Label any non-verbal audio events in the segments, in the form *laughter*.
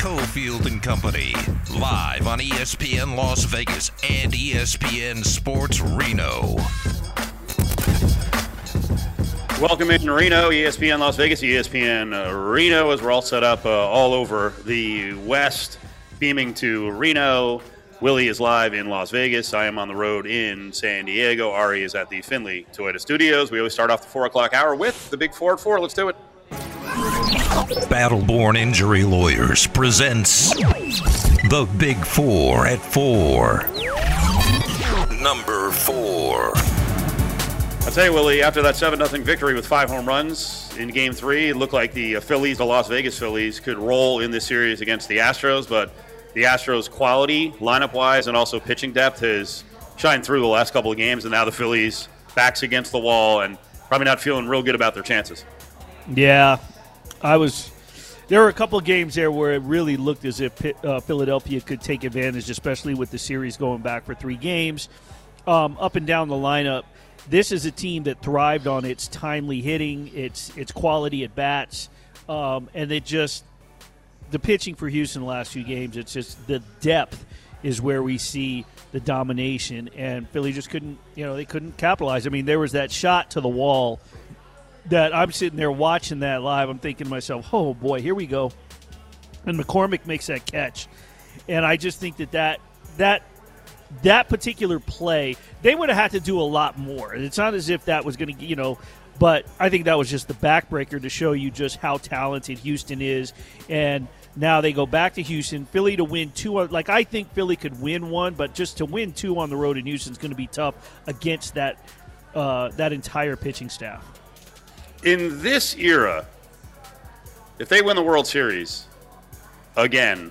Cofield and Company, live on ESPN Las Vegas and ESPN Sports Reno. Welcome in Reno, ESPN Las Vegas, ESPN uh, Reno, as we're all set up uh, all over the West, beaming to Reno. Willie is live in Las Vegas. I am on the road in San Diego. Ari is at the Findlay Toyota Studios. We always start off the four o'clock hour with the Big at four. Let's do it. Battleborn Injury Lawyers presents The Big Four at Four. Number four. I'll tell you, Willie, after that 7 0 victory with five home runs in game three, it looked like the uh, Phillies, the Las Vegas Phillies, could roll in this series against the Astros, but the Astros' quality, lineup wise, and also pitching depth has shined through the last couple of games, and now the Phillies backs against the wall and probably not feeling real good about their chances. Yeah, I was. There were a couple games there where it really looked as if uh, Philadelphia could take advantage, especially with the series going back for three games. Um, up and down the lineup, this is a team that thrived on its timely hitting, its its quality at bats, um, and it just the pitching for Houston the last few games. It's just the depth is where we see the domination, and Philly just couldn't, you know, they couldn't capitalize. I mean, there was that shot to the wall that I'm sitting there watching that live. I'm thinking to myself, oh boy, here we go. And McCormick makes that catch, and I just think that that that that particular play, they would have had to do a lot more. It's not as if that was going to, you know, but I think that was just the backbreaker to show you just how talented Houston is. And now they go back to Houston, Philly to win two. Like I think Philly could win one, but just to win two on the road in Houston is going to be tough against that uh, that entire pitching staff. In this era, if they win the World Series again,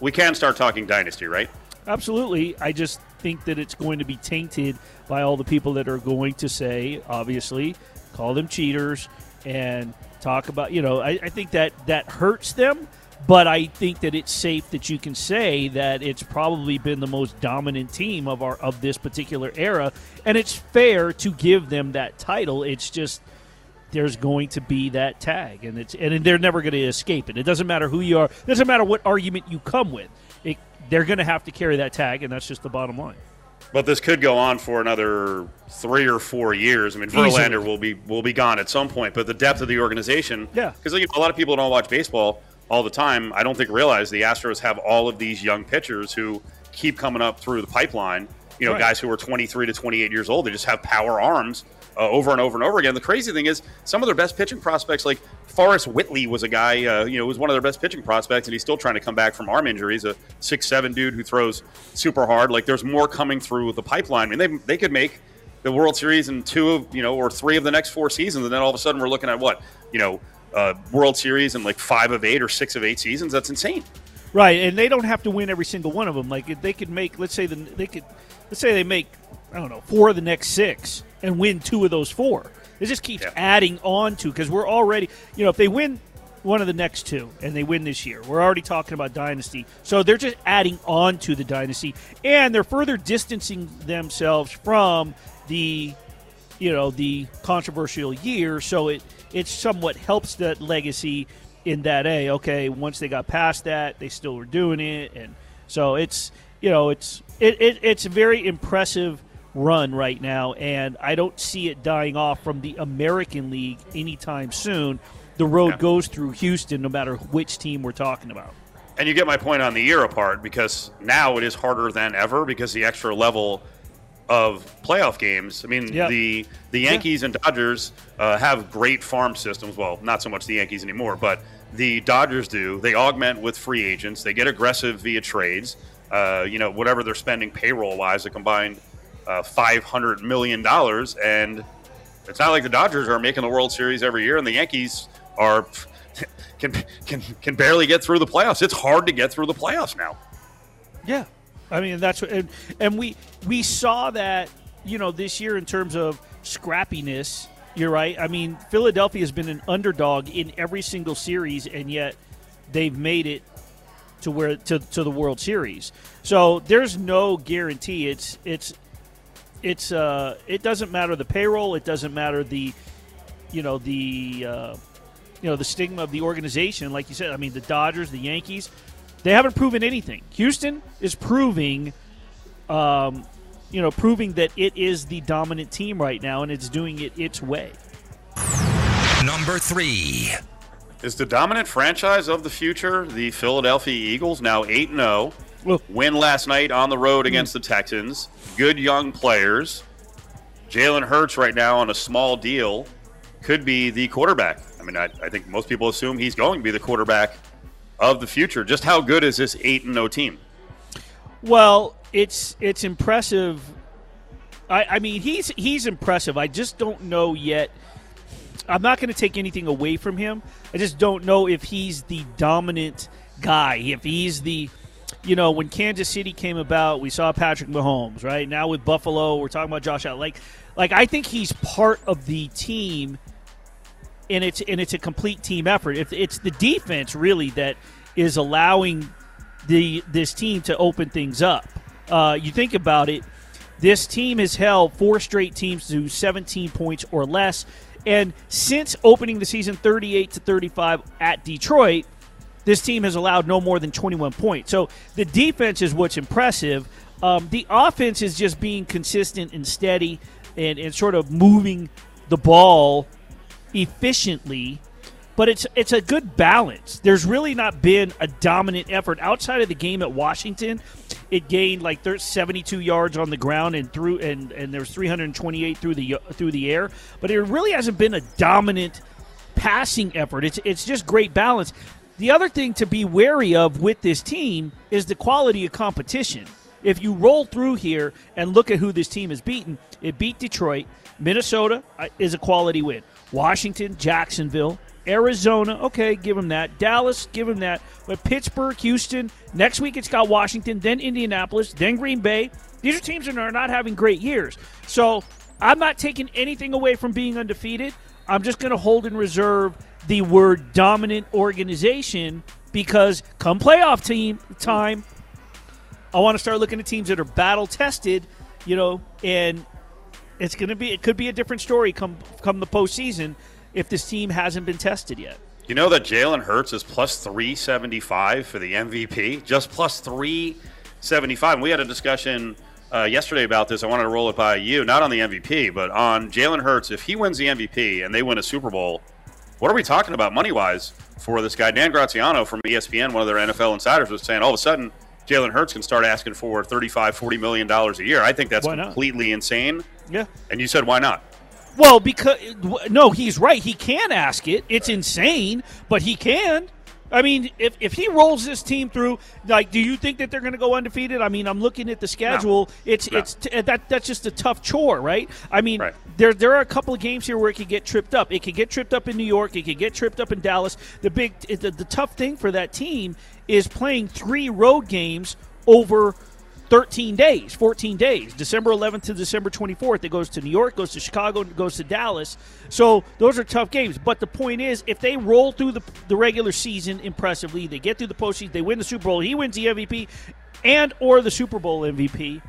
we can start talking dynasty, right? Absolutely. I just think that it's going to be tainted by all the people that are going to say, obviously, call them cheaters and talk about, you know, I, I think that that hurts them. But I think that it's safe that you can say that it's probably been the most dominant team of our of this particular era, and it's fair to give them that title. It's just there's going to be that tag, and it's and they're never going to escape it. It doesn't matter who you are. It doesn't matter what argument you come with. It, they're going to have to carry that tag, and that's just the bottom line. But this could go on for another three or four years. I mean, Easily. Verlander will be will be gone at some point. But the depth of the organization, Yeah. because you know, a lot of people don't watch baseball all the time. I don't think realize the Astros have all of these young pitchers who keep coming up through the pipeline. You know, Right. guys who are 23 to 28 years old. They just have power arms uh, over and over and over again. The crazy thing is, some of their best pitching prospects, like Forrest Whitley, was a guy. Uh, you know, was one of their best pitching prospects, and he's still trying to come back from arm injuries. A six-seven dude who throws super hard. Like, there's more coming through the pipeline. I mean, they they could make the World Series in two of you know or three of the next four seasons, and then all of a sudden we're looking at what you know uh, World Series in like five of eight or six of eight seasons. That's insane. Right, and they don't have to win every single one of them. Like they could make, let's say the they could, let's say they make, I don't know, four of the next six and win two of those four. It just keeps Yeah. adding on to because we're already, you know, if they win one of the next two and they win this year, we're already talking about dynasty. So they're just adding on to the dynasty, and they're further distancing themselves from the you know the controversial year so it it somewhat helps that legacy in that a okay once they got past that they still were doing it and so it's you know it's it, it it's a very impressive run right now and i don't see it dying off from the american league anytime soon the road Yeah. goes through houston no matter which team we're talking about And you get my point on the year apart because now it is harder than ever because the extra level of playoff games. I mean, Yeah. the the Yankees and Dodgers uh, have great farm systems. Well, not so much the Yankees anymore, but the Dodgers do. They augment with free agents. They get aggressive via trades. Uh, you know, whatever they're spending payroll wise, a combined uh, five hundred million dollars, and it's not like the Dodgers are making the World Series every year, and the Yankees are *laughs* can can can barely get through the playoffs. It's hard to get through the playoffs now. Yeah, I mean that's what, and, and we we saw that you know this year in terms of scrappiness. You're right. I mean, Philadelphia has been an underdog in every single series, and yet they've made it to where to, to the World Series. So there's no guarantee. It's it's it's uh it doesn't matter the payroll. It doesn't matter the you know the uh, you know the stigma of the organization. Like you said, I mean the Dodgers, the Yankees, they haven't proven anything. Houston is proving, um, you know, proving that it is the dominant team right now, and it's doing it its way. Number three. Is the dominant franchise of the future the Philadelphia Eagles now 8 0? Win last night on the road against the Texans. Good young players. Jalen Hurts right now on a small deal could be the quarterback. I mean, I, I think most people assume he's going to be the quarterback of the future. Just how good is this 8 0 team? Well, it's it's impressive. I, I mean, he's he's impressive. I just don't know yet. I'm not going to take anything away from him. I just don't know if he's the dominant guy. If he's the, you know, when Kansas City came about, we saw Patrick Mahomes. Right now with Buffalo, we're talking about Josh Allen. Like, like I think he's part of the team, and it's and it's a complete team effort. If it's the defense really that is allowing the this team to open things up. Uh, you think about it, this team has held four straight teams to 17 points or less, and since opening the season 38 to 35 at Detroit, this team has allowed no more than 21 points. So the defense is what's impressive. Um, the offense is just being consistent and steady and, and sort of moving the ball efficiently but it's it's a good balance. There's really not been a dominant effort outside of the game at Washington. It gained like 72 yards on the ground and through and and there was 328 through the through the air, but it really hasn't been a dominant passing effort. It's it's just great balance. The other thing to be wary of with this team is the quality of competition. If you roll through here and look at who this team has beaten, it beat Detroit. Minnesota uh, is a quality win. Washington, Jacksonville, Arizona, okay, give them that. Dallas, give them that. But Pittsburgh, Houston, next week it's got Washington, then Indianapolis, then Green Bay. These are teams that are not having great years. So I'm not taking anything away from being undefeated. I'm just going to hold in reserve the word dominant organization because come playoff team time, I want to start looking at teams that are battle tested, you know, and it's going to be it could be a different story come come the postseason if this team hasn't been tested yet. You know that Jalen Hurts is plus 375 for the MVP? Just plus 375. And we had a discussion uh, yesterday about this. I wanted to roll it by you, not on the MVP, but on Jalen Hurts. If he wins the MVP and they win a Super Bowl, what are we talking about money wise for this guy? Dan Graziano from ESPN, one of their NFL insiders, was saying all of a sudden Jalen Hurts can start asking for 35, 40 million dollars a year. I think that's completely insane. Yeah. And you said why not? Well, because no, he's right. He can ask it. It's insane, but he can. I mean, if, if he rolls this team through, like, do you think that they're going to go undefeated? I mean, I'm looking at the schedule. It's No. it's t- uh, that that's just a tough chore, right? I mean, Right. there there are a couple of games here where it could get tripped up. It could get tripped up in New York. It could get tripped up in Dallas. The big the, the tough thing for that team is playing three road games over 13 days, 14 days. December 11th to December 24th. It goes to New York, goes to Chicago, goes to Dallas. So those are tough games. But the point is, if they roll through the, the regular season impressively, they get through the postseason, they win the Super Bowl, he wins the MVP and or the Super Bowl MVP.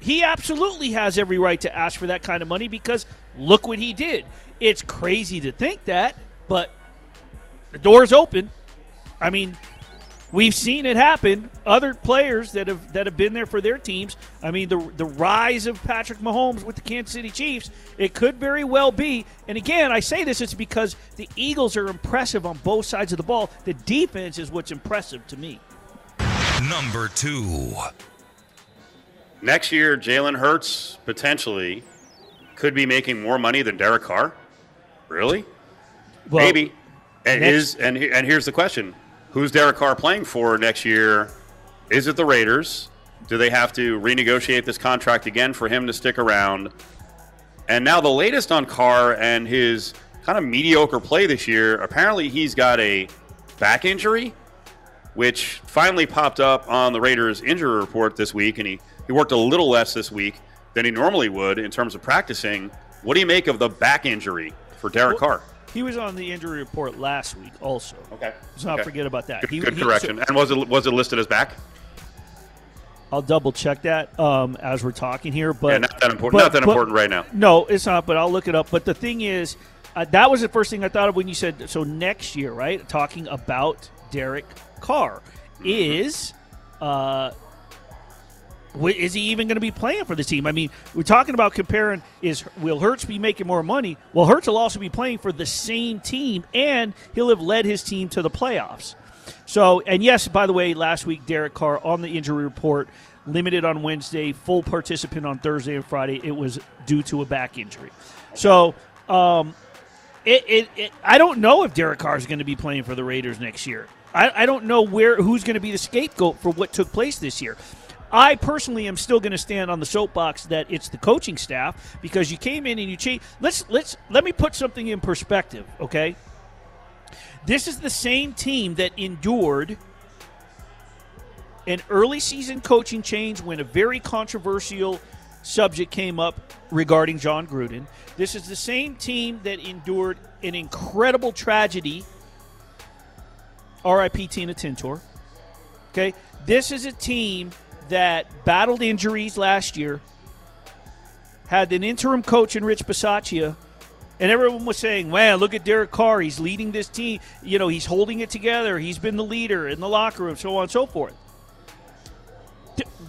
He absolutely has every right to ask for that kind of money because look what he did. It's crazy to think that, but the door's open. I mean, We've seen it happen. Other players that have that have been there for their teams. I mean, the the rise of Patrick Mahomes with the Kansas City Chiefs. It could very well be. And again, I say this it's because the Eagles are impressive on both sides of the ball. The defense is what's impressive to me. Number two. Next year, Jalen Hurts potentially could be making more money than Derek Carr. Really? Well, Maybe. And next- is and and here's the question: Who's Derek Carr playing for next year? Is it the Raiders? Do they have to renegotiate this contract again for him to stick around? And now the latest on Carr and his kind of mediocre play this year. Apparently, he's got a back injury, which finally popped up on the Raiders injury report this week, and he, he worked a little less this week than he normally would in terms of practicing. What do you make of the back injury for Derek Carr? He was on the injury report last week, also. Okay. Let's not Okay. forget about that. Good, He- good he- correction. and was it was it listed as back? I'll double check that um, as we're talking here, but yeah, not that important. but- not that but- important right now. No, it's not. But I'll look it up. But the thing is, uh, that was the first thing I thought of when you said so next year, right? Talking about Derek Carr is. Uh, is he even going to be playing for the team? I mean, we're talking about comparing. Is will Hurts be making more money? Well, Hurts will also be playing for the same team, and he'll have led his team to the playoffs. So, and yes, by the way, last week Derek Carr on the injury report, limited on Wednesday, full participant on Thursday and Friday. It was due to a back injury. So, um, it, it, it, I don't know if Derek Carr is going to be playing for the Raiders next year. I, I don't know where who's going to be the scapegoat for what took place this year. I personally am still going to stand on the soapbox that it's the coaching staff because you came in and you changed. Let's let's let me put something in perspective, okay? This is the same team that endured an early season coaching change when a very controversial subject came up regarding Jon Gruden. This is the same team that endured an incredible tragedy. RIP Tina Tintor. Okay? This is a team that battled injuries last year, had an interim coach in Rich Bisaccia, and everyone was saying, "Man, look at Derek Carr. He's leading this team. You know, he's holding it together. He's been the leader in the locker room, so on and so forth."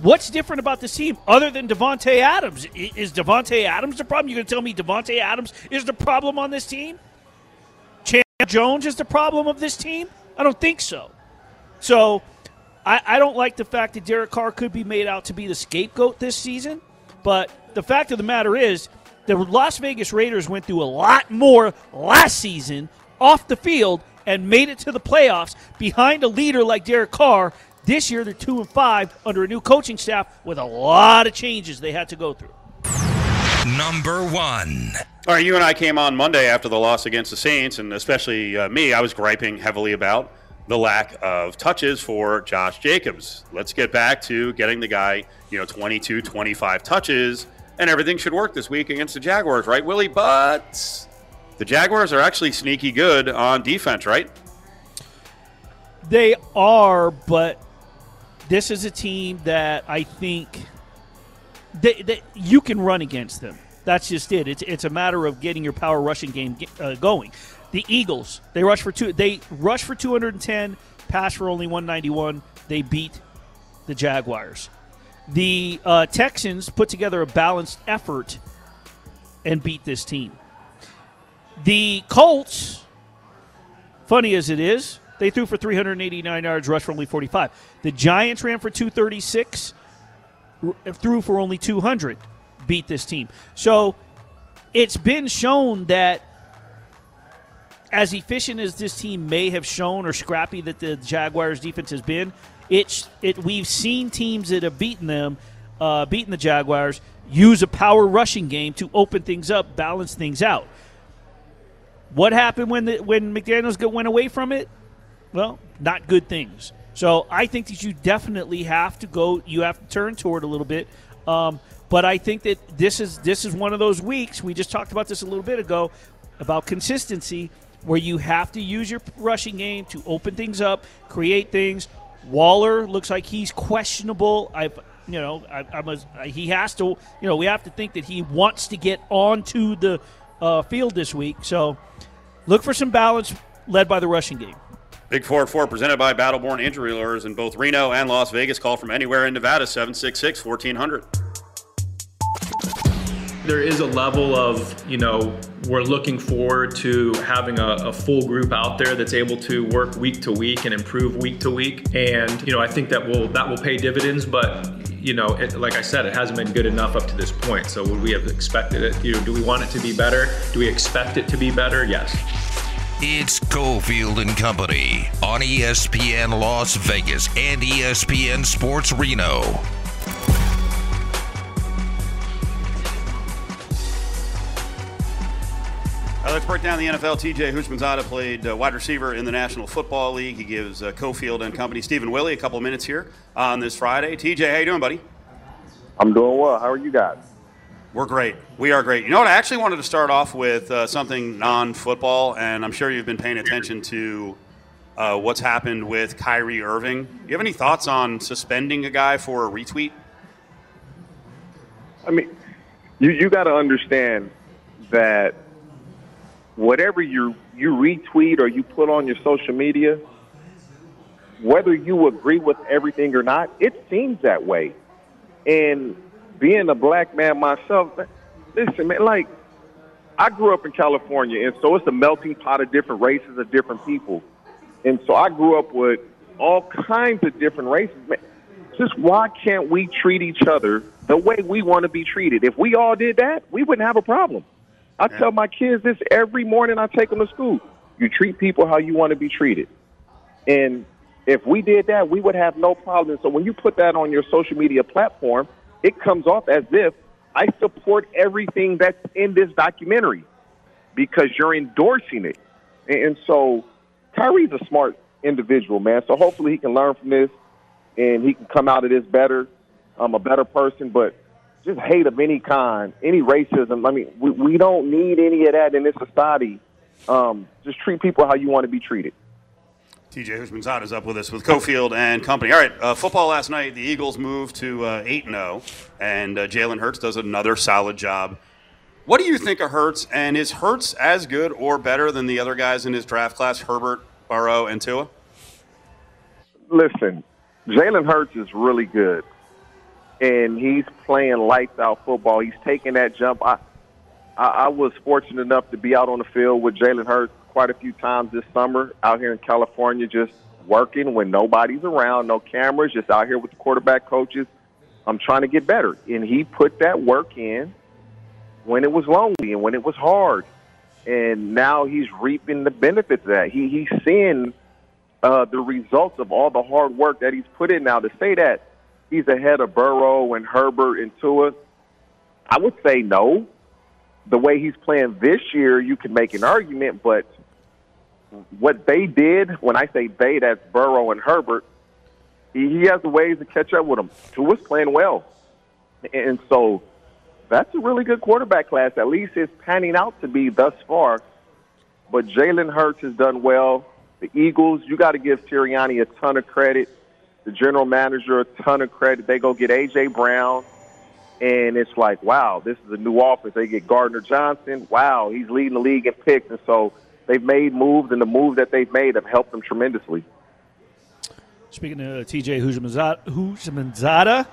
What's different about this team other than Davante Adams? Is Davante Adams the problem? You're going to tell me Davante Adams is the problem on this team? Chan Jones is the problem of this team? I don't think so. So I, I don't like the fact that Derek Carr could be made out to be the scapegoat this season. But the fact of the matter is, the Las Vegas Raiders went through a lot more last season off the field and made it to the playoffs behind a leader like Derek Carr. This year, they're two and five under a new coaching staff with a lot of changes they had to go through. Number one. All right, you and I came on Monday after the loss against the Saints, and especially uh, me, I was griping heavily about the lack of touches for Josh Jacobs. Let's get back to getting the guy, you know, 22, 25 touches, and everything should work this week against the Jaguars, right, Willie? But the Jaguars are actually sneaky good on defense, right? They are, but this is a team that I think they, they, you can run against them. That's just it. It's, it's a matter of getting your power rushing game uh, going. The Eagles, they rush for two. They rush for 210, pass for only 191. They beat the Jaguars. The uh, Texans put together a balanced effort and beat this team. The Colts, funny as it is, they threw for 389 yards, rushed for only 45. The Giants ran for 236, threw for only 200, beat this team. So it's been shown that as efficient as this team may have shown or scrappy that the Jaguars defense has been, it's it we've seen teams that have beaten them, uh, beaten the Jaguars, use a power rushing game to open things up, balance things out. What happened when the when McDaniels went away from it? Well, not good things. So I think that you definitely have to go. You have to turn toward a little bit. Um, but I think that this is this is one of those weeks. We just talked about this a little bit ago about consistency where you have to use your rushing game to open things up, create things. Waller looks like he's questionable. I've you know I, I'm a, he has to you know we have to think that he wants to get onto the uh, field this week. So look for some balance led by the rushing game. Big 4 4 presented by Battleborn Injury Lawyers in both Reno and Las Vegas. Call from anywhere in Nevada 766 1400 there is a level of, you know, we're looking forward to having a, a, full group out there that's able to work week to week and improve week to week. And, you know, I think that will that will pay dividends, but you know, it, like I said, it hasn't been good enough up to this point. So would we have expected it? You know, do we want it to be better? Do we expect it to be better? Yes. It's Cofield and Company on ESPN Las Vegas and ESPN Sports Reno. Let's break down the NFL. TJ Houshmandzadeh played uh, wide receiver in the National Football League. He gives uh, Cofield and Company Stephen Willie a couple minutes here on this Friday. TJ, how you doing, buddy? I'm doing well. How are you guys? We're great. We are great. You know what? I actually wanted to start off with uh, something non-football, and I'm sure you've been paying attention to uh, what's happened with Kyrie Irving. Do you have any thoughts on suspending a guy for a retweet? I mean, you you got to understand that whatever you you retweet or you put on your social media, whether you agree with everything or not, it seems that way. And being a black man myself, listen, man, like I grew up in California, and so it's a melting pot of different races of different people. And so I grew up with all kinds of different races. Man, just why can't we treat each other the way we want to be treated? If we all did that, we wouldn't have a problem. I tell my kids this every morning I take them to school. You treat people how you want to be treated. And if we did that, we would have no problem. So when you put that on your social media platform, it comes off as if I support everything that's in this documentary because you're endorsing it. And so Kyrie's a smart individual, man. So hopefully he can learn from this and he can come out of this better, um, a better person. But just hate of any kind, any racism. I mean, we, we don't need any of that in this society. Um, just treat people how you want to be treated. TJ Houshmandzadeh is up with us with Cofield and company. All right, uh, football last night. The Eagles moved to uh, eight zero, and uh, Jalen Hurts does another solid job. What do you think of Hurts? And is Hurts as good or better than the other guys in his draft class, Herbert, Burrow, and Tua? Listen, Jalen Hurts is really good, and he's playing lights out football. He's taking that jump. I, I, I was fortunate enough to be out on the field with Jalen Hurts quite a few times this summer out here in California, just working when nobody's around, no cameras, just out here with the quarterback coaches. I'm trying to get better, and he put that work in when it was lonely and when it was hard, and now he's reaping the benefits of that. He he's seeing uh, the results of all the hard work that he's put in. Now to say that he's ahead of Burrow and Herbert and Tua, I would say no. The way he's playing this year, you can make an argument, but what they did, when I say they, that's Burrow and Herbert, he, has ways to catch up with them. Tua's playing well. And so that's a really good quarterback class. At least it's panning out to be thus far. But Jalen Hurts has done well. The Eagles, you got to give Sirianni a ton of credit. The general manager a ton of credit. They go get A.J. Brown, and it's like, wow, this is a new offense. They get Gardner Johnson. Wow, he's leading the league in picks. And so they've made moves, and the moves that they've made have helped them tremendously. Speaking of uh, TJ Houshmandzadeh,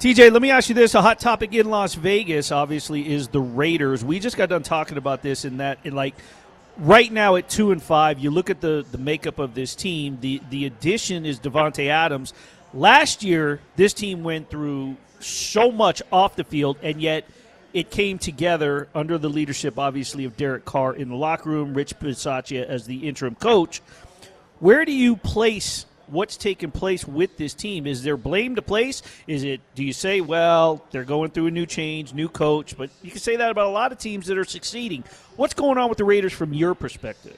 TJ, let me ask you this: a hot topic in Las Vegas, obviously, is the Raiders. We just got done talking about this in that, in like right now at two and five. You look at the the makeup of this team. The the addition is Davante Adams. Last year, this team went through so much off the field, and yet it came together under the leadership, obviously, of Derek Carr in the locker room, Rich Bisaccia as the interim coach. Where do you place what's taken place with this team? Is there blame to place? Is it, do you say, well, they're going through a new change, new coach, but you can say that about a lot of teams that are succeeding. What's going on with the Raiders from your perspective?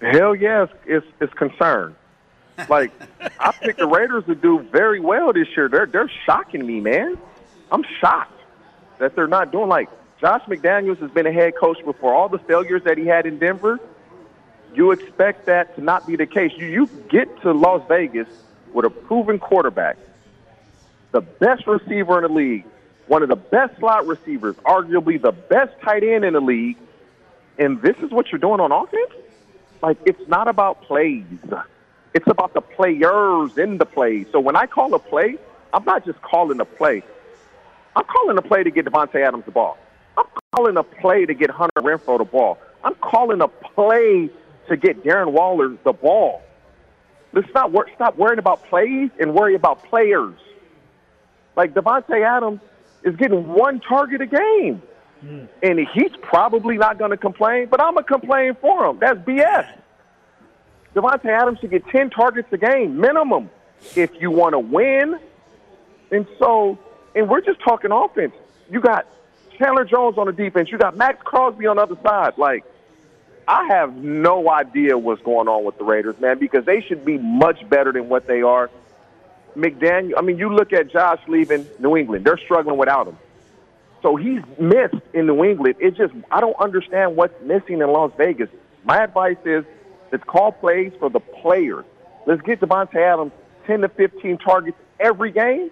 Hell yes, it's, it's concern. Like, I picked the Raiders to do very well this year. They're, they're shocking me, man. I'm shocked that they're not doing like Josh McDaniels has been a head coach before. All the failures that he had in Denver, you expect that to not be the case. You, you get to Las Vegas with a proven quarterback, the best receiver in the league, one of the best slot receivers, arguably the best tight end in the league, and this is what you're doing on offense? Like, it's not about plays. It's about the players in the play. So when I call a play, I'm not just calling a play. I'm calling a play to get Davante Adams the ball. I'm calling a play to get Hunter Renfrow the ball. I'm calling a play to get Darren Waller the ball. Let's not wor- stop worrying about plays and worry about players. Like Davante Adams is getting one target a game, mm. and he's probably not going to complain. But I'm gonna complain for him. That's BS. Davante Adams should get ten targets a game minimum if you want to win. And so, and we're just talking offense. You got Chandler Jones on the defense. You got Maxx Crosby on the other side. Like I have no idea what's going on with the Raiders, man, because they should be much better than what they are. McDaniel, I mean, you look at Josh leaving New England, they're struggling without him. So he's missed in New England. It just, I don't understand what's missing in Las Vegas. My advice is let's call plays for the players. Let's get Davante Adams 10 to 15 targets every game,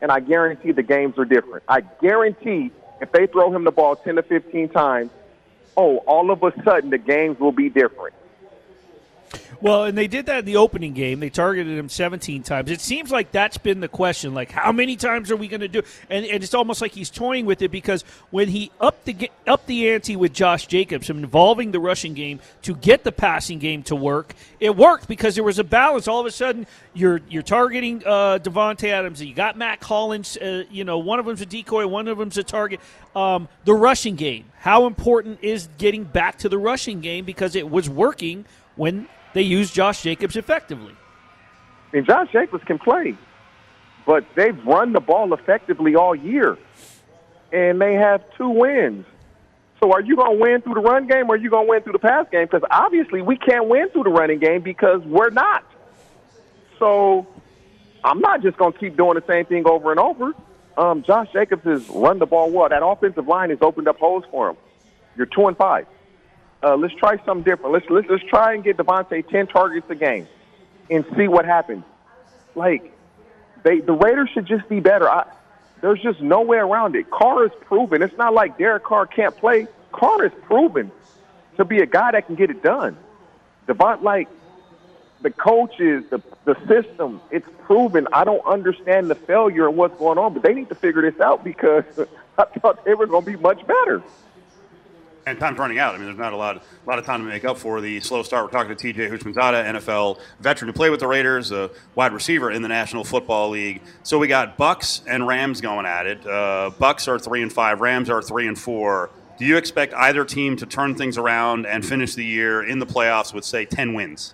and I guarantee the games are different. I guarantee if they throw him the ball 10 to 15 times, oh, all of a sudden the games will be different. Well, and they did that in the opening game. They targeted him 17 times. It seems like that's been the question. Like, how many times are we going to do? And, and it's almost like he's toying with it because when he upped the up the ante with Josh Jacobs, involving the rushing game to get the passing game to work, it worked because there was a balance. All of a sudden, you're you're targeting uh, Davante Adams. You got Mack Hollins. Uh, you know, one of them's a decoy, one of them's a target. Um, the rushing game. How important is getting back to the rushing game because it was working when they use Josh Jacobs effectively. I mean, Josh Jacobs can play, but they've run the ball effectively all year, and they have two wins. So are you going to win through the run game or are you going to win through the pass game? Because obviously we can't win through the running game because we're not. So I'm not just going to keep doing the same thing over and over. Um, Josh Jacobs has run the ball well. That offensive line has opened up holes for him. You're two and five uh, let's try something different. Let's, let's let's try and get Davante ten targets a game, and see what happens. Like they, the Raiders should just be better. I, there's just no way around it. Carr is proven. It's not like Derek Carr can't play. Carr is proven to be a guy that can get it done. Devont, like the coaches, the the system, it's proven. I don't understand the failure and what's going on, but they need to figure this out because *laughs* I thought they were going to be much better and time's running out. I mean, there's not a lot, a lot of time to make up for the slow start. We're talking to T.J. Houshmandzadeh, NFL veteran who played with the Raiders, a wide receiver in the National Football League. So we got Bucks and Rams going at it. Uh, Bucks are three and five. Rams are three and four. Do you expect either team to turn things around and finish the year in the playoffs with say ten wins?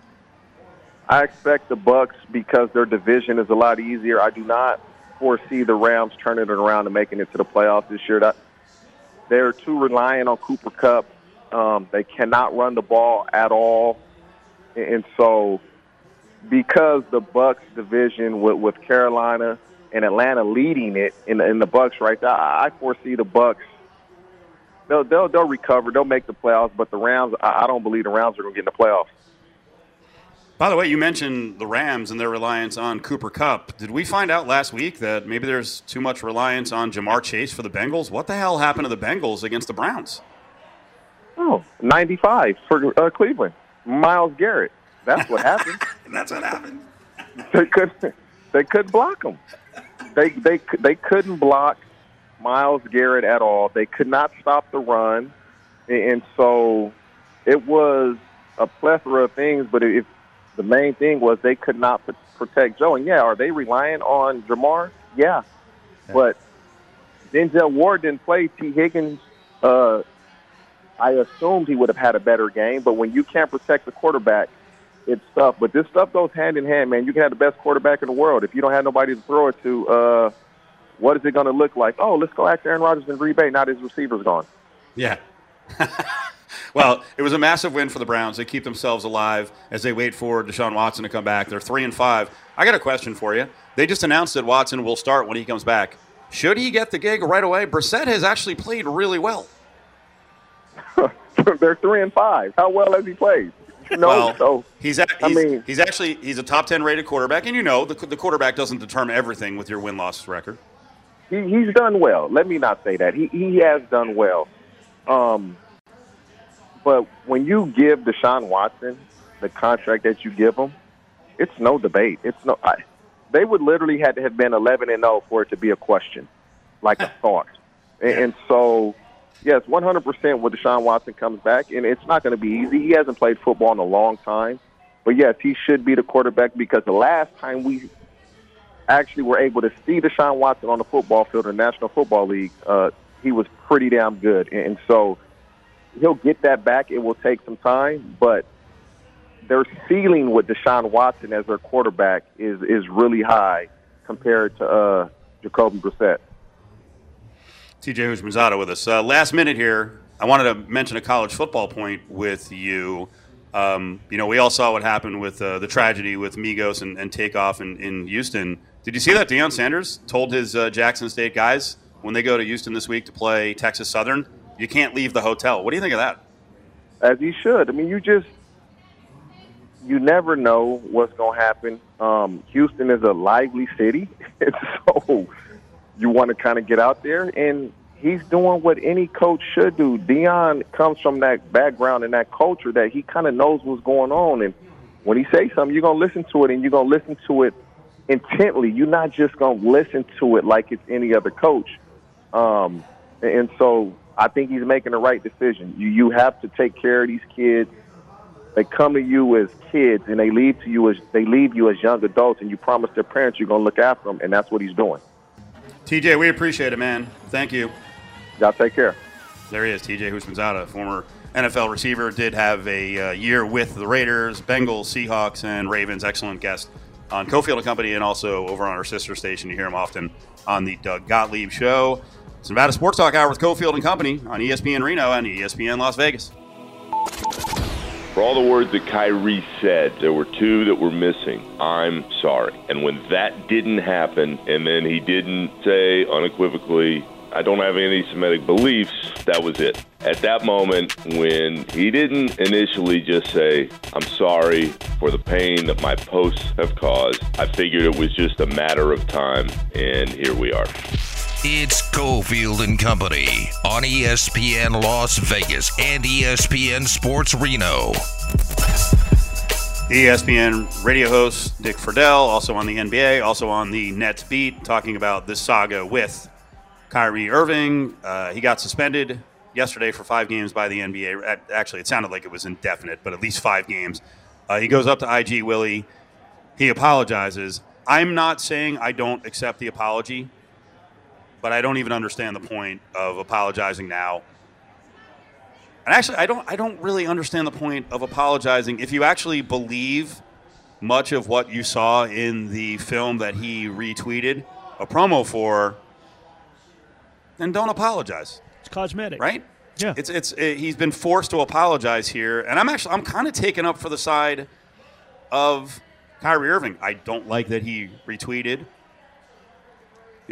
I expect the Bucks because their division is a lot easier. I do not foresee the Rams turning it around and making it to the playoffs this year. That they're too reliant on Cooper Kupp. Um, they cannot run the ball at all, and so because the Bucks division with, with Carolina and Atlanta leading it in the, in the Bucks right there, I foresee the Bucks. They'll, they'll they'll recover. They'll make the playoffs, but the Rams, I, I don't believe the Rams are going to get in the playoffs. By the way, you mentioned the Rams and their reliance on Cooper Kupp. Did we find out last week that maybe there's too much reliance on Ja'Marr Chase for the Bengals? What the hell happened to the Bengals against the Browns? Oh, 95 for uh, Cleveland. Myles Garrett. That's what happened. *laughs* That's what happened. they couldn't. They couldn't block him. They they they couldn't block Myles Garrett at all. They could not stop the run, and so it was a plethora of things. But if the main thing was they could not protect Joe. And yeah, are they relying on Ja'Marr? Yeah, but Denzel Ward didn't play. Tee Higgins. Uh, I assumed he would have had a better game, but when you can't protect the quarterback, it's tough. But this stuff goes hand in hand, man. You can have the best quarterback in the world if you don't have nobody to throw it to. Uh, what is it going to look like? Oh, let's go after Aaron Rodgers in Green Bay. Now his receiver's gone. Yeah. *laughs* well, it was a massive win for the Browns. They keep themselves alive as they wait for Deshaun Watson to come back. They're three and five. I got a question for you. They just announced that Watson will start when he comes back. Should he get the gig right away? Brissett has actually played really well. *laughs* They're three and five. How well has he played? No, well, so he's, a, he's, I mean, he's actually he's a top ten rated quarterback, and you know the, the quarterback doesn't determine everything with your win loss record. He, he's done well. Let me not say that he he has done well. Um, but when you give Deshaun Watson the contract that you give him, it's no debate. It's no. I, they would literally had to have been 11 and 0 for it to be a question, like a thought. And, and so, yes, 100 percent when Deshaun Watson comes back, and it's not going to be easy. He hasn't played football in a long time, but yes, he should be the quarterback because the last time we actually were able to see Deshaun Watson on the football field in the National Football League, uh, he was pretty damn good. And so he'll get that back. It will take some time, but their ceiling with Deshaun Watson as their quarterback is is really high compared to uh, Jacoby Brissett. TJ Houshmandzadeh with us. Uh, last minute here, I wanted to mention a college football point with you. Um, you know, we all saw what happened with uh, the tragedy with Migos and, and Takeoff in, in Houston. Did you see that Deion Sanders told his uh, Jackson State guys when they go to Houston this week to play Texas Southern you can't leave the hotel. What do you think of that? As you should. I mean, you just you never know what's going to happen. Um, Houston is a lively city, *laughs* so you want to kind of get out there. And he's doing what any coach should do. Deion comes from that background and that culture that he kind of knows what's going on. And when he says something, you're gonna listen to it, and you're gonna listen to it intently. You're not just gonna listen to it like it's any other coach. Um, and so I think he's making the right decision. You you have to take care of these kids. They come to you as kids, and they leave to you as they leave you as young adults, and you promise their parents you're gonna look after them, and that's what he's doing. TJ, we appreciate it, man. Thank you. Y'all take care. There he is, TJ Houshmandzadeh, former NFL receiver, did have a uh, year with the Raiders, Bengals, Seahawks, and Ravens. Excellent guest on Cofield and Company, and also over on our sister station. You hear him often on the Doug Gottlieb Show. It's Nevada Sports Talk Hour with Cofield and Company on ESPN Reno and ESPN Las Vegas. For all the words that Kyrie said, there were two that were missing. I'm sorry. And when that didn't happen, and then he didn't say unequivocally, I don't have any Semitic beliefs, that was it. At that moment, when he didn't initially just say, I'm sorry for the pain that my posts have caused, I figured it was just a matter of time, and here we are. It's Cofield and Company on ESPN Las Vegas and ESPN Sports Reno. ESPN radio host Nick Friedell, also on the NBA, also on the Nets beat, talking about this saga with Kyrie Irving. Uh, he got suspended yesterday for five games by the NBA. Actually, it sounded like it was indefinite, but at least five games. Uh, he goes up to IG Willie. He apologizes. I'm not saying I don't accept the apology, but I don't even understand the point of apologizing now. And actually, I don't. I don't really understand the point of apologizing if you actually believe much of what you saw in the film that he retweeted a promo for. Then don't apologize. It's cosmetic, right? Yeah. It's it's it, he's been forced to apologize here, and I'm actually I'm kind of taken up for the side of Kyrie Irving. I don't like that he retweeted,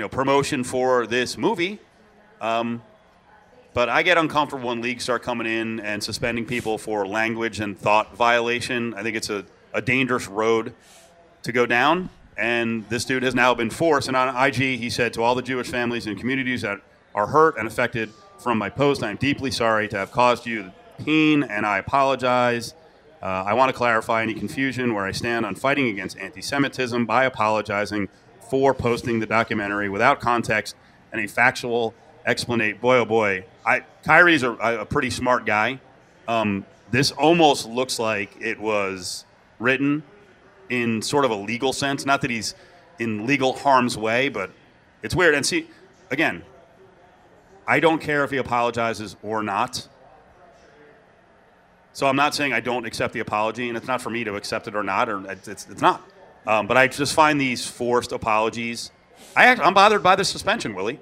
you know, promotion for this movie. Um, but I get uncomfortable when leagues start coming in and suspending people for language and thought violation. I think it's a, a dangerous road to go down. And this dude has now been forced. And on IG, he said to all the Jewish families and communities that are hurt and affected from my post, I'm deeply sorry to have caused you pain, and I apologize. Uh, I want to clarify any confusion where I stand on fighting against anti Semitism by apologizing for posting the documentary without context and a factual explanation. Boy, oh boy, I Kyrie's a, a pretty smart guy. Um, this almost looks like it was written in sort of a legal sense. Not that he's in legal harm's way, but it's weird. And see, again, I don't care if he apologizes or not. So I'm not saying I don't accept the apology, and it's not for me to accept it or not, or it's, it's, it's not. Um, but I just find these forced apologies. I act, I'm bothered by the suspension, Willie.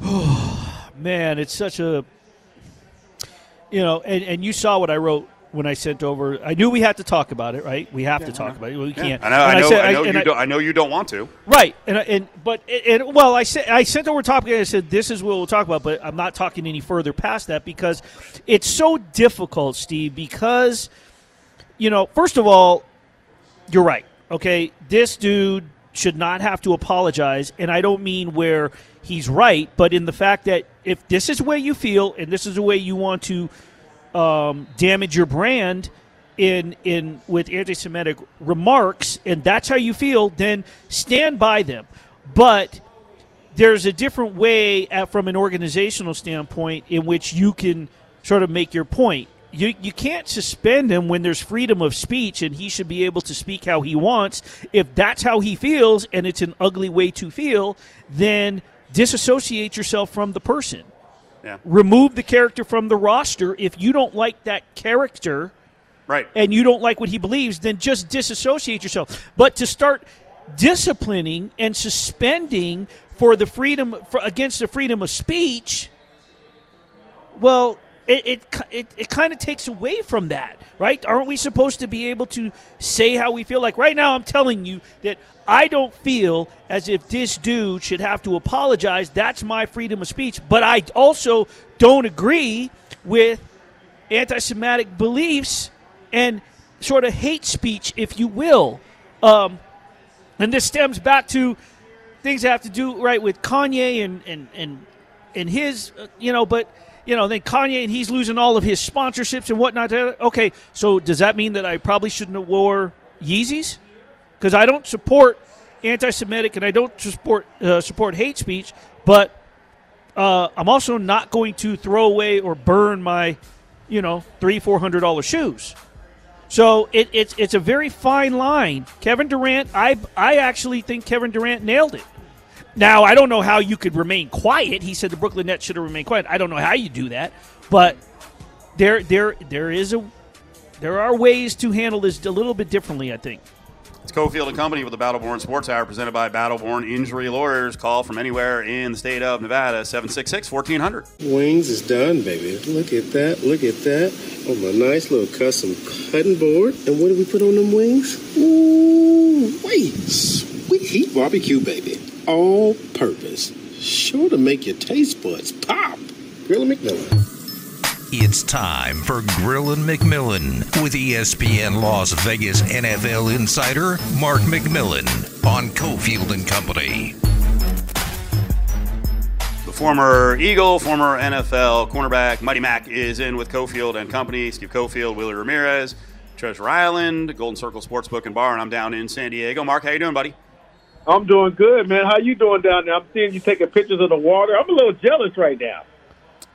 *sighs* Man, it's such a you know, and, and you saw what I wrote when I sent over. I knew we had to talk about it, right? We have to talk about it. We can't. I know. I And know. said- I know, and you don't, I know you don't want to. Right, and and but and well, I said I sent over a topic and I said this is what we'll talk about, but I'm not talking any further past that because it's so difficult, Steve. Because you know, first of all, you're right. Okay, this dude should not have to apologize, and I don't mean where he's right, but in the fact that if this is the way you feel and this is the way you want to um, damage your brand in in with anti-Semitic remarks, and that's how you feel, then stand by them. But there's a different way at, from an organizational standpoint in which you can sort of make your point. You, you can't suspend him when there's freedom of speech and he should be able to speak how he wants. If that's how he feels and it's an ugly way to feel, then disassociate yourself from the person Yeah. remove the character from the roster. If you don't like that character Right. and you don't like what he believes, then just disassociate yourself. But to start disciplining and suspending for the freedom for, against the freedom of speech, well, it it it, it kind of takes away from that, right? Aren't we supposed to be able to say how we feel? Like right now, I'm telling you that I don't feel as if this dude should have to apologize. That's my freedom of speech, but I also don't agree with anti-Semitic beliefs and sort of hate speech, if you will. Um, and this stems back to things that have to do right with Kanye and and and and his, uh, you know, but you know, then Kanye and he's losing all of his sponsorships and whatnot. Okay, so does that mean that I probably shouldn't have wore Yeezys? Because I don't support anti-Semitic and I don't support uh, support hate speech, but uh, I'm also not going to throw away or burn my, you know, three four hundred dollar shoes. So it, it's it's a very fine line. Kevin Durant, I I actually think Kevin Durant nailed it. Now I don't know how you could remain quiet. He said the Brooklyn Nets should have remained quiet. I don't know how you do that, but there there there is a there are ways to handle this a little bit differently. I think. It's Cofield and Company with the Battleborn Sports Hour presented by Battleborn Injury Lawyers. Call from anywhere in the state of Nevada, 766 1400. Wings is done, baby. Look at that. Look at that. On oh, my nice little custom cutting board. And what do we put on them wings? Ooh, wait. Sweet heat barbecue, baby. All purpose. Sure to make your taste buds pop. Grill McMillan. It's time for Grillin' McMillan with ESPN Las Vegas NFL insider Mark McMillan on Cofield and Company. The former Eagle, former NFL cornerback Mighty Mac is in with Cofield and Company. Steve Cofield, Willie Ramirez, Treasure Island, Golden Circle Sportsbook and Bar, and I'm down in San Diego. Mark, how you doing, buddy? I'm doing good, man. How you doing down there? I'm seeing you taking pictures of the water. I'm a little jealous right now.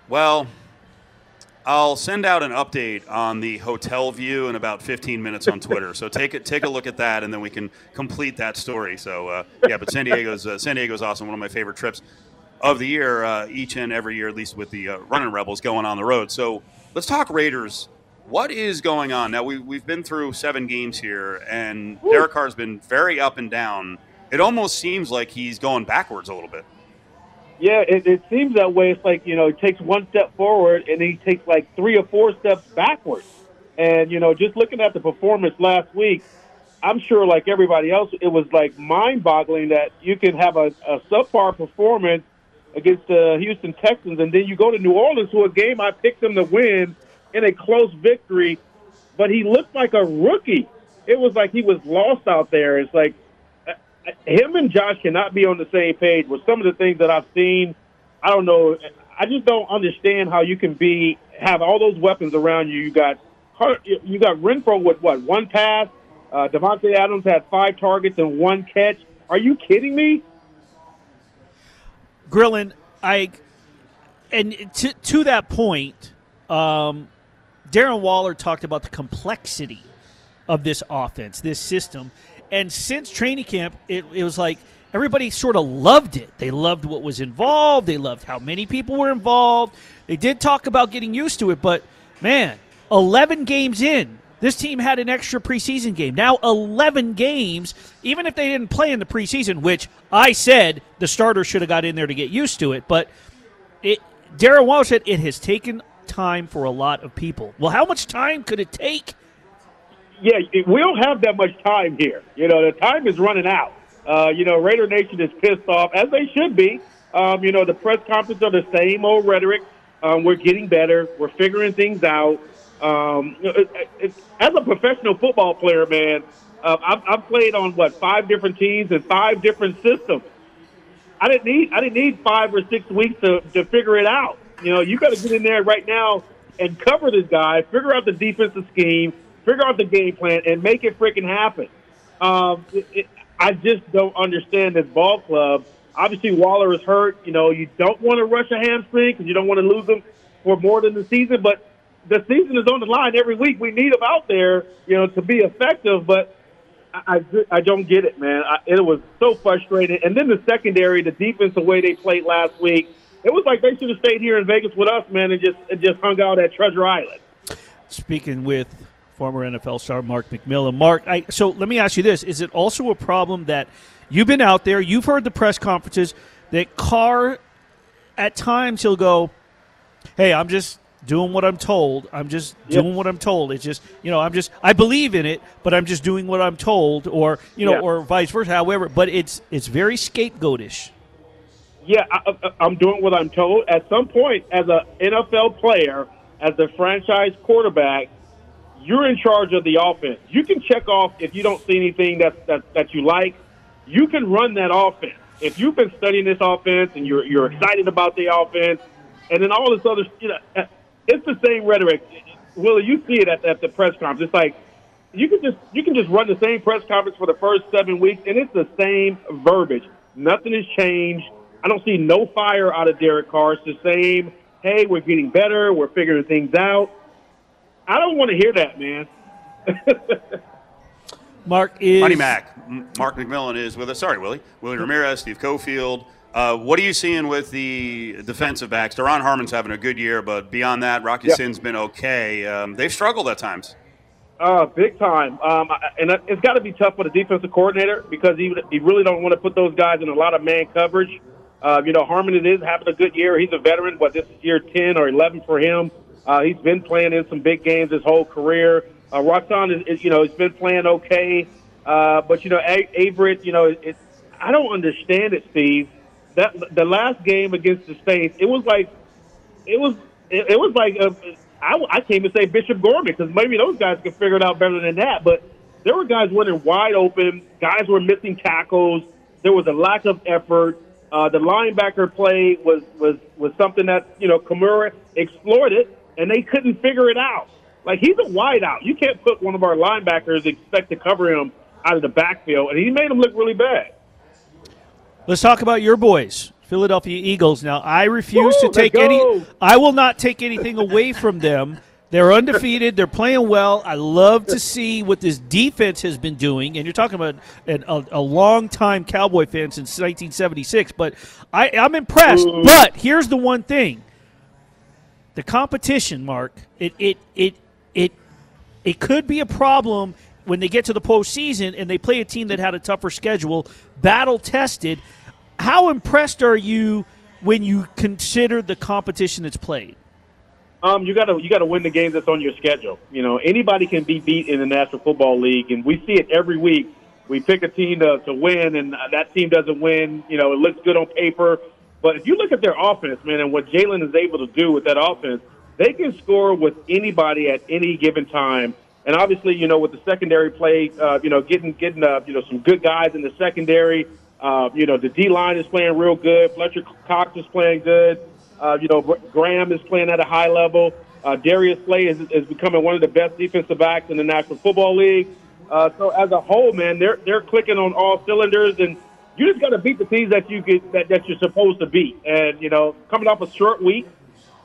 Well, I'll send out an update on the hotel view in about 15 minutes on Twitter. so take it, take a look at that, and then we can complete that story. So uh, yeah, but San Diego's uh, San Diego's awesome. One of my favorite trips of the year, uh, each and every year, at least with the uh, running rebels going on the road. So let's talk Raiders. What is going on now? We we've been through seven games here, and Derek Carr's been very up and down. It almost seems like he's going backwards a little bit. Yeah, it, it seems that way. It's like you know, he takes one step forward and he takes like three or four steps backwards. And you know, just looking at the performance last week, I'm sure, like everybody else, it was like mind-boggling that you can have a, a subpar performance against the Houston Texans, and then you go to New Orleans, to a game I picked them to win in a close victory, but he looked like a rookie. It was like he was lost out there. It's like him and Josh cannot be on the same page with some of the things that I've seen. I don't know. I just don't understand how you can be have all those weapons around you. You got you got Renfrow with what one pass. Uh, Davante Adams had five targets and one catch. Are you kidding me? Grillin, I and to to that point, um, Darren Waller talked about the complexity of this offense, this system, and since training camp, it, it was like everybody sort of loved it. They loved what was involved. They loved how many people were involved. They did talk about getting used to it, but man, 11 games in, this team had an extra preseason game. Now 11 games, even if they didn't play in the preseason, which I said the starter should have got in there to get used to it, but it Darren Waller said it has taken time for a lot of people. Well, how much time could it take yeah, we don't have that much time here. You know, the time is running out. Uh, you know, Raider Nation is pissed off, as they should be. Um, you know, the press conference are the same old rhetoric. Um, we're getting better. We're figuring things out. Um, it, it, as a professional football player, man, uh, I've, I've played on what five different teams and five different systems. I didn't need I didn't need five or six weeks to, to figure it out. You know, you got to get in there right now and cover this guy, figure out the defensive scheme, figure out the game plan, and make it freaking happen. Um, it, it, I just don't understand this ball club. Obviously, Waller is hurt. You know, you don't want to rush a hamstring because you don't want to lose him for more than the season. But the season is on the line every week. We need him out there, you know, to be effective. But I, I, I don't get it, man. I, it was so frustrating. And then the secondary, the defense, the way they played last week, it was like they should have stayed here in Vegas with us, man, and just and just hung out at Treasure Island. Speaking with former NFL star Mark McMillan. Mark, I, so let me ask you this: Is it also a problem that you've been out there, you've heard the press conferences that Carr, at times he'll go, "Hey, I'm just doing what I'm told. I'm just yep. doing what I'm told. It's just, you know, I'm just, I believe in it, but I'm just doing what I'm told, or you know, yeah. or vice versa. However, but it's it's very scapegoatish. Yeah, I, I'm doing what I'm told. At some point, as an NFL player, as a franchise quarterback, you're in charge of the offense. You can check off if you don't see anything that that, that you like. You can run that offense. if you've been studying this offense and you're you're excited about the offense, and then all this other, you know, eh, it's the same rhetoric. Willie, you see it at, at the press conference. It's like you can just you can just run the same press conference for the first seven weeks, and it's the same verbiage. Nothing has changed. I don't see no fire out of Derek Carr. It's the same. Hey, we're getting better. We're figuring things out. I don't want to hear that, man. *laughs* Mark is Money Mac. Mark McMillan is with us. Sorry, Willie. Willie Ramirez, Steve Cofield. Uh, what are you seeing with the defensive backs? Duron Harmon's having a good year, but beyond that, Rocky Yeah. Sin's been okay. Um, they've struggled at times. Uh, big time. Um, and it's got to be tough for the defensive coordinator because he, he really don't want to put those guys in a lot of man coverage. Uh, you know, Harmon is having a good year. He's a veteran, but this is year 10 or 11 for him. Uh, he's been playing in some big games his whole career. Uh, is, is, you know, he's been playing okay. Uh, but, you know, A- Averett, you know, I don't understand it, Steve. That the last game against the Saints, it was like it was it, it was like uh, I, I can't even say Bishop Gorman because maybe those guys can figure it out better than that. But there were guys running wide open. Guys were missing tackles. There was a lack of effort. Uh, the linebacker play was was was something that you know Kamara exploited, and they couldn't figure it out. Like he's a wideout. You can't put one of our linebackers expect to cover him out of the backfield, and he made him look really bad. Let's talk about your boys, Philadelphia Eagles. Now, I refuse Woo, to take any. I will not take anything away from them. They're undefeated. They're playing well. I love to see what this defense has been doing. And you're talking about an, a, a long-time Cowboy fan since 1976. But I, I'm impressed. But here's the one thing: the competition, Mark. It it it it it could be a problem when they get to the postseason and they play a team that had a tougher schedule, battle tested. How impressed are you when you consider the competition that's played? Um, you got to you got to win the games that's on your schedule. You know, anybody can be beat in the National Football League, and we see it every week. We pick a team to, to win, and that team doesn't win. You know, it looks good on paper, but if you look at their offense, man, and what Jalen is able to do with that offense, they can score with anybody at any given time. And obviously, you know, with the secondary play, uh, you know, getting getting uh, you know some good guys in the secondary. Uh, you know, the D line is playing real good. Fletcher Cox is playing good. Uh, you know, Graham is playing at a high level. Uh, Darius Slay is, is becoming one of the best defensive backs in the National Football League. Uh, so as a whole, man, they're they're clicking on all cylinders, and you just got to beat the teams that you get that, that you're supposed to beat. And you know, coming off a short week,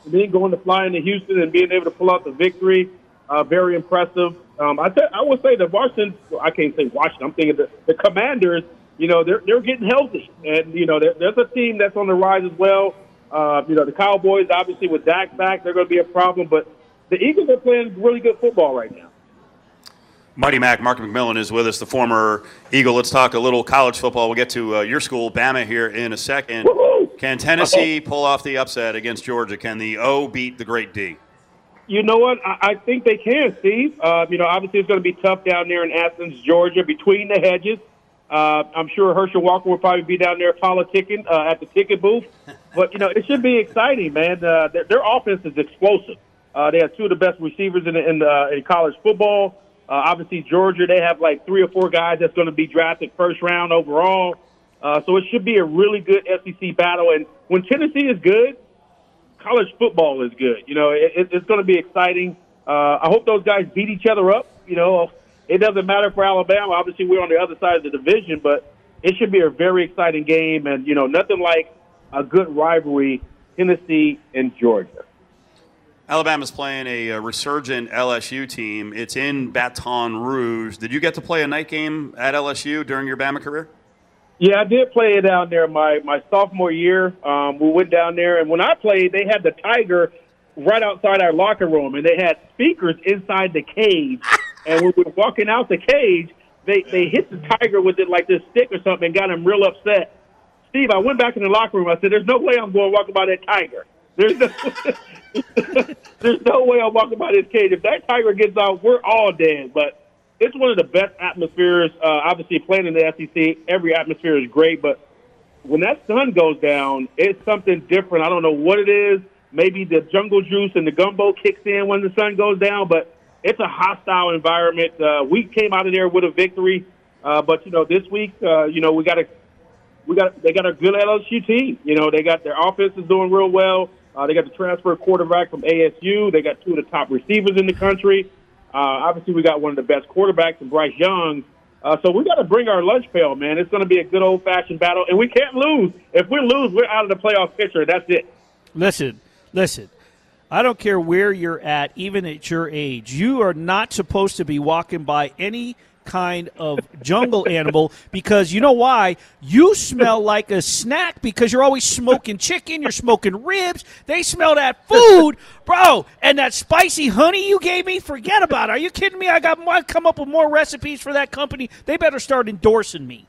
and then going to fly into Houston and being able to pull out the victory, uh, very impressive. Um, I th- I would say the Washington, I can't say Washington. I'm thinking the, the Commanders. You know, they're they're getting healthy, and you know, there, there's a team that's on the rise as well. Uh, you know, the Cowboys, obviously with Dak back, they're going to be a problem, but the Eagles are playing really good football right now. Mighty Mac, Mark McMillan is with us, the former Eagle. Let's talk a little college football. We'll get to uh, your school, Bama, here in a second. Woo-hoo! Can Tennessee pull off the upset against Georgia? Can the O beat the great D? You know what? I, I think they can, Steve. Uh, you know, obviously it's going to be tough down there in Athens, Georgia, between the hedges. Uh, I'm sure Herschel Walker will probably be down there politicking uh, at the ticket booth. But, you know, it should be exciting, man. Uh, their, their offense is explosive. Uh, they have two of the best receivers in, in, uh, in college football. Uh, obviously, Georgia, they have like three or four guys that's going to be drafted first round overall. Uh, so it should be a really good SEC battle. And when Tennessee is good, college football is good. You know, it, it's going to be exciting. Uh, I hope those guys beat each other up. You know, it doesn't matter for Alabama. Obviously, we're on the other side of the division, but it should be a very exciting game. And, you know, nothing like a good rivalry, Tennessee and Georgia. Alabama's playing a, uh resurgent LSU team. It's in Baton Rouge. Did you get to play a night game at LSU during your Bama career? Yeah, I did play it down there my my sophomore year. Um, we went down there, and when I played, they had the Tiger right outside our locker room, and they had speakers inside the cage. *laughs* and when we were walking out the cage, they they hit the Tiger with it like this stick or something, and got him real upset. Steve, I went back in the locker room. I said, "There's no way I'm going to walk by that Tiger. There's no, *laughs* there's no way I'm walking by this cage. If that Tiger gets out, we're all dead." But it's one of the best atmospheres. Uh, obviously, playing in the SEC, every atmosphere is great, but when that sun goes down, it's something different. I don't know what it is. Maybe the jungle juice and the gumbo kicks in when the sun goes down, but it's a hostile environment. Uh, we came out of there with a victory, uh, but you know this week, uh, you know we got to we got they got a good LSU team. You know, they got their offense is doing real well. Uh, they got the transfer quarterback from ASU. They got two of the top receivers in the country. Uh, obviously, we got one of the best quarterbacks in Bryce Young. Uh, so we got to bring our lunch pail, man. It's going to be a good old fashioned battle, and we can't lose. If we lose, we're out of the playoff picture. That's it. Listen, listen. I don't care where you're at, even at your age. You are not supposed to be walking by any kind of jungle animal because you know why? You smell like a snack because you're always smoking chicken, you're smoking ribs. They smell that food, bro. And that spicy honey you gave me, forget about it. Are you kidding me? I got I come up with more recipes for that company. They better start endorsing me.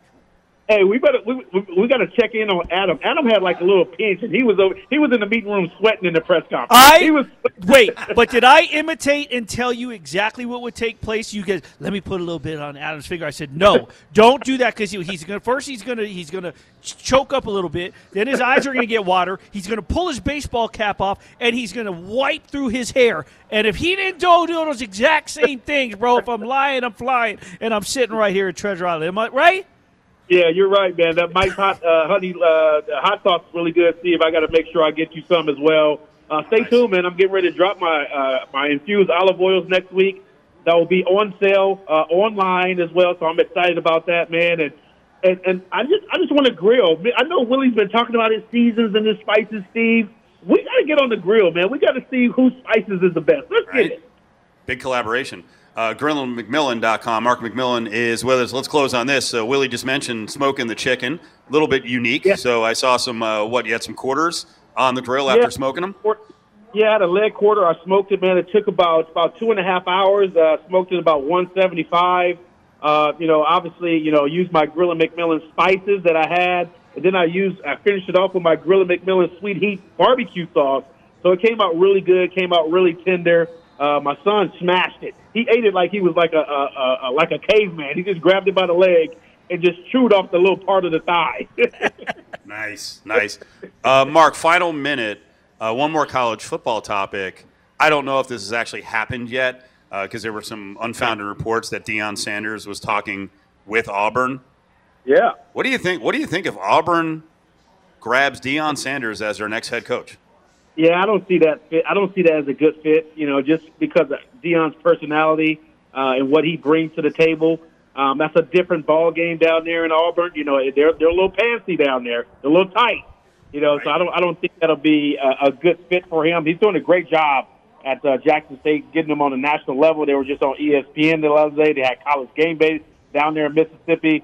Hey, we better we, we, we got to check in on Adam. Adam had like a little pinch, and he was over. He was in the meeting room sweating in the press conference. I he was *laughs* wait, but did I imitate and tell you exactly what would take place? You guys, let me put a little bit on Adam's finger. I said, no, *laughs* don't do that because he, he's gonna first he's gonna he's gonna choke up a little bit. Then his eyes are gonna get water. He's gonna pull his baseball cap off and he's gonna wipe through his hair. And if he didn't do those exact same things, bro, if I'm lying, I'm flying, and I'm sitting right here at Treasure Island. Am I right? Yeah, you're right, man. That Mike's hot uh, honey uh, hot sauce is really good. Steve, I got to make sure I get you some as well. Uh, stay tuned, man. I'm getting ready to drop my uh, my infused olive oils next week. That will be on sale uh, online as well. So I'm excited about that, man. And and and I just I just want to grill. I know Willie's been talking about his seasons and his spices, Steve. We got to get on the grill, man. We got to see whose spices is the best. Let's Right. get it. Big collaboration. Uh, GrillandMcMillan.com. Mark McMillan is with us. Let's close on this. So Willie just mentioned smoking the chicken. A little bit unique. Yeah. So I saw some, uh, what, you had some quarters on the grill after Yeah. smoking them? Yeah, I had a leg quarter. I smoked it, man. It took about about two and a half hours. Uh, smoked it about 175. Uh, you know, obviously, you know, used my Grill and McMillan spices that I had, and then I used I finished it off with my Grill and McMillan sweet heat barbecue sauce. So it came out really good. Came out really tender. Uh, my son smashed it. He ate it like he was like a, a, a, like a caveman. He just grabbed it by the leg and just chewed off the little part of the thigh. *laughs* Nice, nice. Uh, Mark, final minute. Uh, one more college football topic. I don't know if this has actually happened yet because there were some unfounded reports that Deion Sanders was talking with Auburn. yeah. What do you think? What do you think if Auburn grabs Deion Sanders as their next head coach? Yeah, I don't see that fit. I don't see that as a good fit. You know, just because of Deion's personality uh, and what he brings to the table. Um, that's a different ball game down there in Auburn. You know, they're they're a little pantsy down there. They're a little tight. You know, so I don't I don't think that'll be a, a good fit for him. He's doing a great job at uh, Jackson State, getting them on a national level. They were just on ESPN the other day. They had college GameDay down there in Mississippi.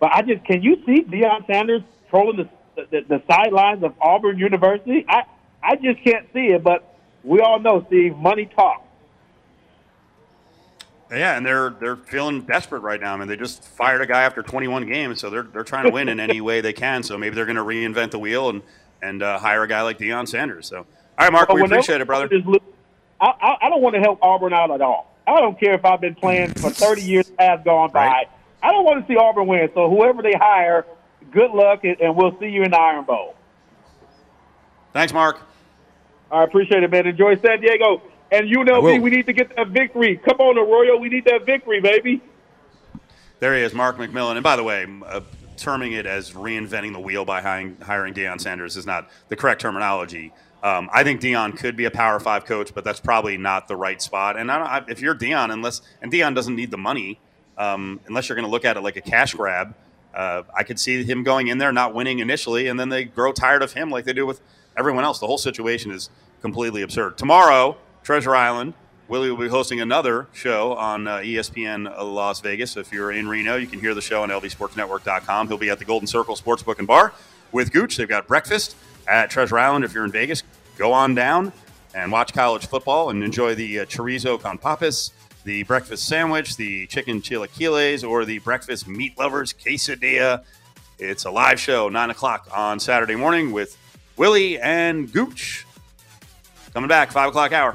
But I just can you see Deion Sanders trolling the the, the sidelines of Auburn University? I I just can't see it. But we all know, Steve, money talks. Yeah, and they're they're feeling desperate right now. I mean, they just fired a guy after 21 games, so they're they're trying to win in any way they can. So maybe they're going to reinvent the wheel and and uh, hire a guy like Deion Sanders. So, all right, Mark, But we appreciate it, brother. I, I don't want to help Auburn out at all. I don't care if I've been playing for 30 years has gone by. Right. I don't want to see Auburn win. So whoever they hire, good luck, and, and we'll see you in the Iron Bowl. Thanks, Mark. I appreciate it, man. Enjoy San Diego. And I will. UNLV, we need to get that victory. Come on, Arroyo. We need that victory, baby. There he is, Mark McMillan. And by the way, uh, terming it as reinventing the wheel by hiring, hiring Deion Sanders is not the correct terminology. Um, I think Deion could be a Power Five coach, but that's probably not the right spot. And I don't, I, if you're Deion, unless and Deion doesn't need the money, um, unless you're going to look at it like a cash grab. Uh, I could see him going in there, not winning initially, and then they grow tired of him like they do with everyone else. The whole situation is completely absurd. Tomorrow, Treasure Island. Willie will be hosting another show on uh, ESPN Las Vegas. If you're in Reno, you can hear the show on LVSportsNetwork.com. He'll be at the Golden Circle Sportsbook and Bar with Gooch. They've got breakfast at Treasure Island. If you're in Vegas, go on down and watch college football and enjoy the uh, chorizo con papas, the breakfast sandwich, the chicken chilaquiles, or the breakfast meat lovers quesadilla. It's a live show, 9 o'clock on Saturday morning with Willie and Gooch. Coming back, 5 o'clock hour.